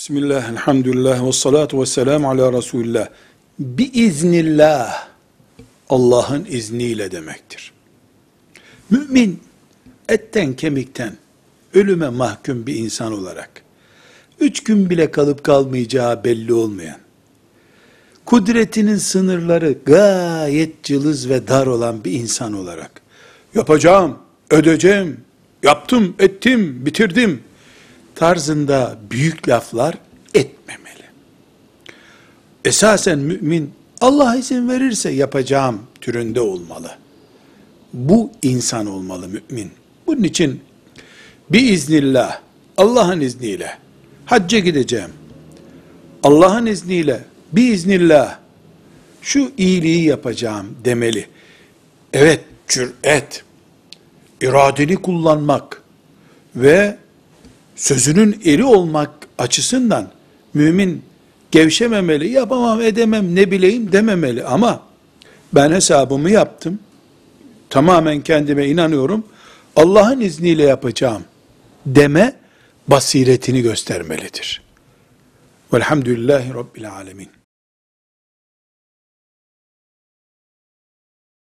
Bismillah, elhamdülillah, ve salatu ve selamu ala Resulillah. Biiznillah, Allah'ın izniyle demektir. Mümin, etten kemikten, ölüme mahkum bir insan olarak, üç gün bile kalıp kalmayacağı belli olmayan, kudretinin sınırları gayet cılız ve dar olan bir insan olarak, yapacağım, ödeyeceğim, yaptım, ettim, bitirdim, tarzında büyük laflar etmemeli. Esasen mümin Allah izin verirse yapacağım türünde olmalı. Bu insan olmalı mümin. Bunun için biiznillah Allah'ın izniyle hacca gideceğim. Allah'ın izniyle biiznillah şu iyiliği yapacağım demeli. Evet, cüret, iradeni kullanmak ve sözünün eri olmak açısından mümin gevşememeli, yapamam edemem ne bileyim dememeli ama ben hesabımı yaptım, tamamen kendime inanıyorum, Allah'ın izniyle yapacağım deme basiretini göstermelidir. Velhamdülillahi Rabbil Alemin.